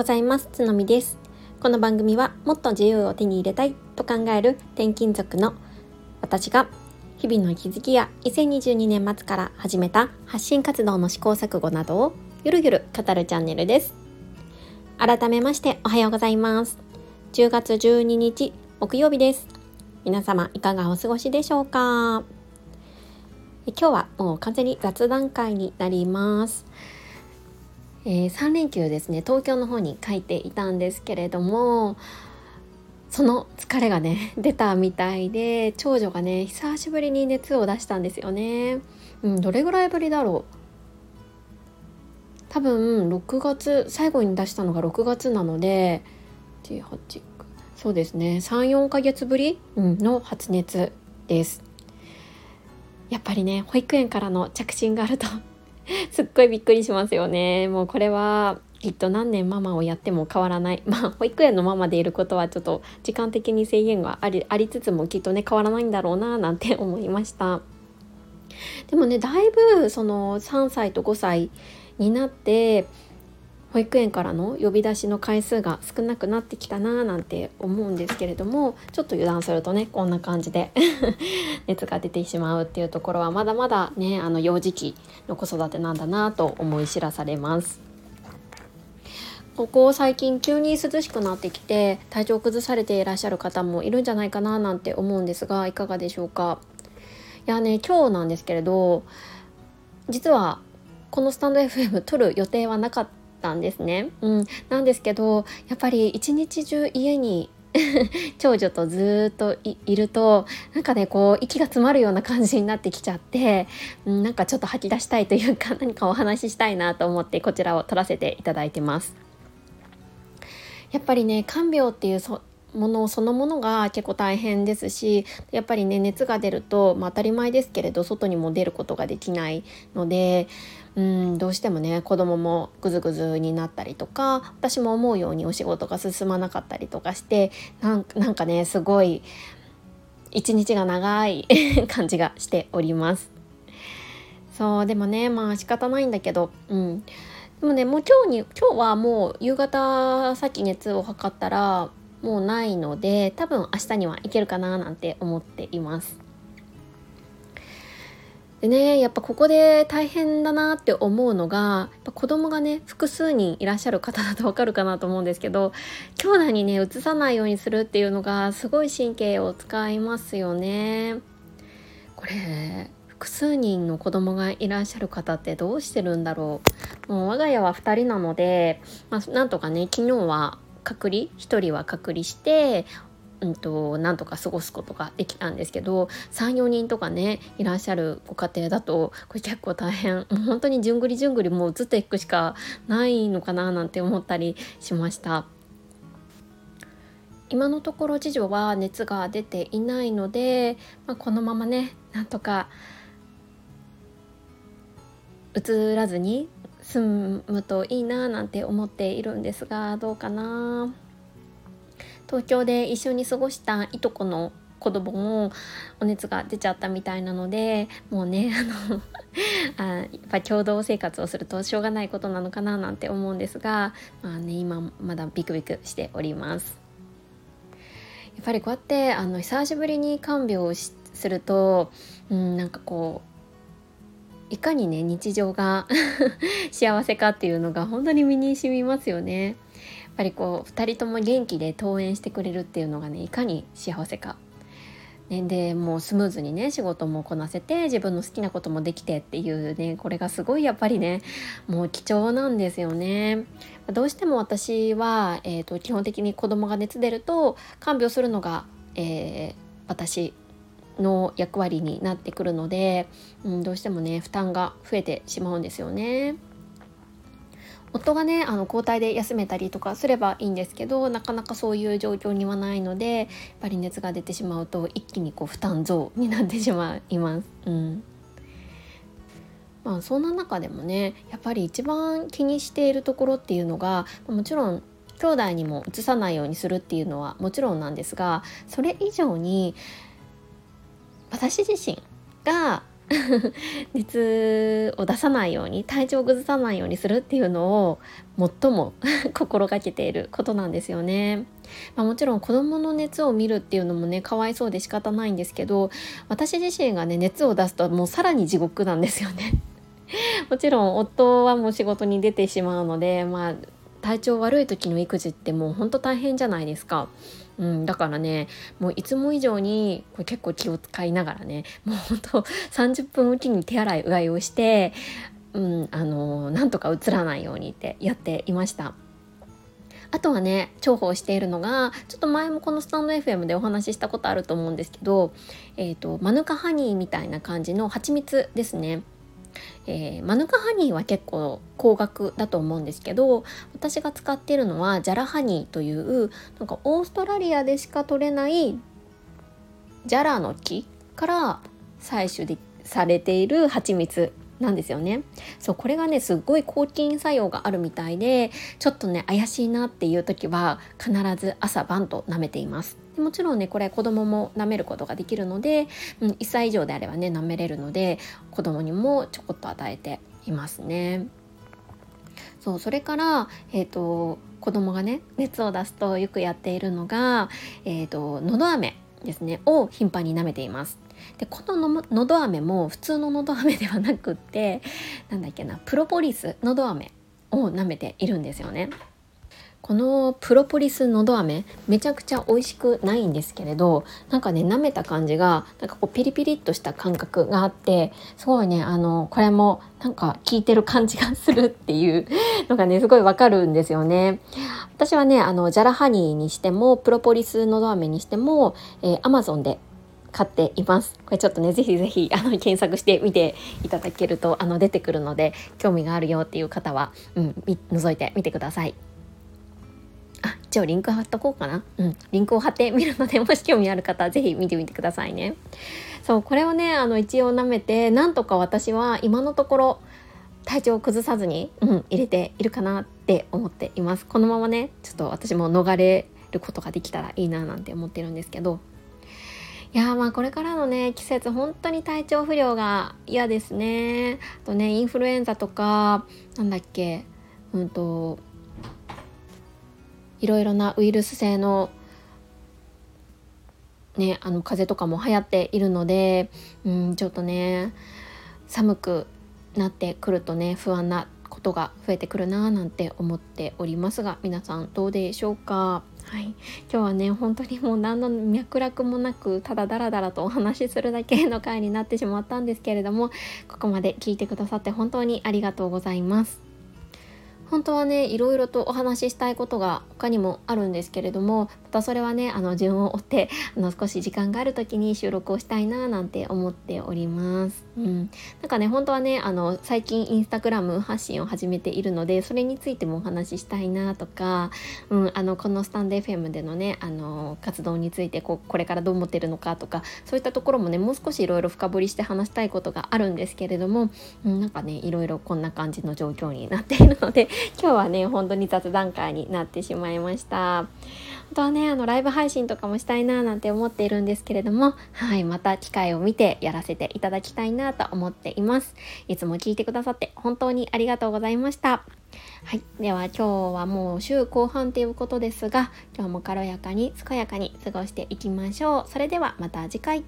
ございます。つのみです。この番組はもっと自由を手に入れたいと考える転勤族の私が日々の気づきや2022年末から始めた発信活動の試行錯誤などをゆるゆる語るチャンネルです。改めましておはようございます。10月12日木曜日です。皆様いかがお過ごしでしょうか？今日はもう完全に雑談会になります。えー、3連休ですね。東京の方に帰っていたんですけれどもその疲れがね 出たみたいで長女がね久しぶりに熱を出したんですよね。うん、どれぐらいぶりだろう。多分6月最後に出したのが6月なので18そうですね。34ヶ月ぶり、の発熱です。やっぱりね保育園からの着信があると すっごいびっくりしますよね。もうこれはきっと何年ママをやっても変わらない。まあ保育園のママでいることはちょっと時間的に制限がありありつつもきっとね変わらないんだろうななんて思いました。でもねだいぶその3歳と5歳になって保育園からの呼び出しの回数が少なくなってきたなーなんて思うんですけれどもちょっと油断するとねこんな感じで 熱が出てしまうっていうところはまだまだねあの幼児期の子育てなんだなと思い知らされます。ここ最近急に涼しくなってきて体調崩されていらっしゃる方もいるんじゃないかななんて思うんですがいかがでしょうか？いやね今日なんですけれど実はこのスタンド FM 撮る予定はなかったたんですね。うん、なんですけどやっぱり一日中家に 長女とずっといるとなんかねこう息が詰まるような感じになってきちゃって、うん、なんかちょっと吐き出したいというか 何かお話ししたいなと思ってこちらを撮らせていただいてます。やっぱりね看病っていうものそのものが結構大変ですしやっぱりね熱が出ると、まあ、当たり前ですけれど外にも出ることができないのでうんどうしてもね子供もぐずぐずになったりとか私も思うようにお仕事が進まなかったりとかしてなんかねすごい一日が長い 感じがしております。そうでもねまあ仕方ないんだけどうんでもねもう今日に今日はもう夕方さっき熱を測ったらもうないので多分明日には行けるかななんて思っています。でねやっぱここで大変だなって思うのがやっぱ子供がね複数人いらっしゃる方だとわかるかなと思うんですけど兄弟にねうつさないようにするっていうのがすごい神経を使いますよね。これ複数人の子供がいらっしゃる方ってどうしてるんだろうもう我が家は2人なので、まあ、なんとかね昨日は隔離1人は隔離してうんと、なんとか過ごすことができたんですけど34人とかねいらっしゃるご家庭だとこれ結構大変もう 本当にじゅんぐりじゅんぐりもう移っていくしかないのかななんて思ったりしました。今のところ次女は熱が出ていないので、まあ、このままねなんとかうつらずに済むといいななんて思っているんですがどうかな。東京で一緒に過ごしたいとこの子供もお熱が出ちゃったみたいなのでもうねあの あやっぱ共同生活をするとしょうがないことなのかななんて思うんですがまあね今まだビクビクしております。やっぱりこうやってあの久しぶりに看病をすると、うん、なんかこういかにね日常が 幸せかっていうのが本当に身に染みますよね。やっぱりこう2人とも元気で登園してくれるっていうのがねいかに幸せか。ね、でもうスムーズにね仕事もこなせて自分の好きなこともできてっていうねこれがすごいやっぱりねもう貴重なんですよね。どうしても私は、えーと、基本的に子供が熱出ると看病するのが、えー、私の役割になってくるので、うん、どうしてもね負担が増えてしまうんですよね。夫がねあの交代で休めたりとかすればいいんですけどなかなかそういう状況にはないのでやっぱり熱が出てしまうと一気にこう負担増になってしまいます。うんまあ、そんな中でもねやっぱり一番気にしているところっていうのがもちろん兄弟にもうつさないようにするっていうのはもちろんなんですがそれ以上に私自身が 熱を出さないように体調を崩さないようにするっていうのを最も 心がけていることなんですよね。まあ、もちろん子供の熱を見るっていうのもねかわいそうで仕方ないんですけど私自身がね熱を出すともうさらに地獄なんですよね。もちろん夫はもう仕事に出てしまうのでまあ体調悪い時の育児ってもうほんと大変じゃないですか。うん、だからねもういつも以上にこれ結構気を使いながらねもうほんと30分おきに手洗いうがいをして、うん、あのなんとか映らないようにってやっていました。あとはね重宝しているのがちょっと前もこのスタンド FM でお話ししたことあると思うんですけど、えーと、マヌカハニーみたいな感じの蜂蜜ですね。えー、マヌカハニーは結構高額だと思うんですけど私が使っているのはジャラハニーというなんかオーストラリアでしか取れないジャラの木から採取でされている蜂蜜なんですよね。そうこれがねすっごい抗菌作用があるみたいでちょっとね怪しいなっていう時は必ず朝晩と舐めています。もちろんねこれ子供も舐めることができるので、うん、1歳以上であればね舐めれるので子供にもちょこっと与えていますね。そうそれから、えーと、子供がね熱を出すとよくやっているのが、えー、とのど飴ですねを頻繁に舐めています。でこののど飴も普通ののど飴ではなくってなんだっけなプロポリスのど飴を舐めているんですよね。このプロポリスのど飴めちゃくちゃ美味しくないんですけれどなんかね舐めた感じがなんかこうピリピリっとした感覚があってすごいねあのこれもなんか効いてる感じがするっていうのがねすごいわかるんですよね。私はねあのジャラハニーにしてもプロポリスのど飴にしても、えー、Amazon で買っています。これちょっとね、ぜひぜひ、あの、検索してみていただけると、あの、出てくるので、興味があるよっていう方は、うん、覗いてみてください。あ、一応リンク貼っとこうかな。うん、リンクを貼ってみるので、もし興味ある方はぜひ見てみてくださいね。そう、これをね、あの、一応舐めて、なんとか私は今のところ、体調を崩さずに、うん、入れているかなって思っています。このままね、ちょっと私も逃れることができたらいいななんて思ってるんですけど、いやまあこれからのね季節本当に体調不良が嫌ですね。あとねインフルエンザとかなんだっけうんといろいろなウイルス性のねあの風邪とかも流行っているのでうんちょっとね寒くなってくるとね不安なことが増えてくるなーなんて思っておりますが皆さんどうでしょうか？はい、今日はね本当にもう何の脈絡もなくただダラダラとお話しするだけの回になってしまったんですけれどもここまで聞いてくださって本当にありがとうございます。本当はねいろいろとお話ししたいことが他にもあるんですけれどもまたそれはねあの順を追って あの少し時間がある時に収録をしたいななんて思っております。うん、なんかね本当はねあの最近インスタグラム発信を始めているのでそれについてもお話ししたいなとか、うん、あのこのスタンド FM でのねあの活動についてここれからどう思ってるのかとかそういったところもねもう少しいろいろ深掘りして話したいことがあるんですけれども、うん、なんかねいろいろこんな感じの状況になっているので 今日はね本当に雑談会になってしまいました。本当はねあのライブ配信とかもしたいななんて思っているんですけれどもはいまた機会を見てやらせていただきたいなと思っていますいつも聞いてくださって本当にありがとうございましたはい。では今日はもう週後半ということですが、今日も軽やかに健やかに過ごしていきましょう。それではまた次回。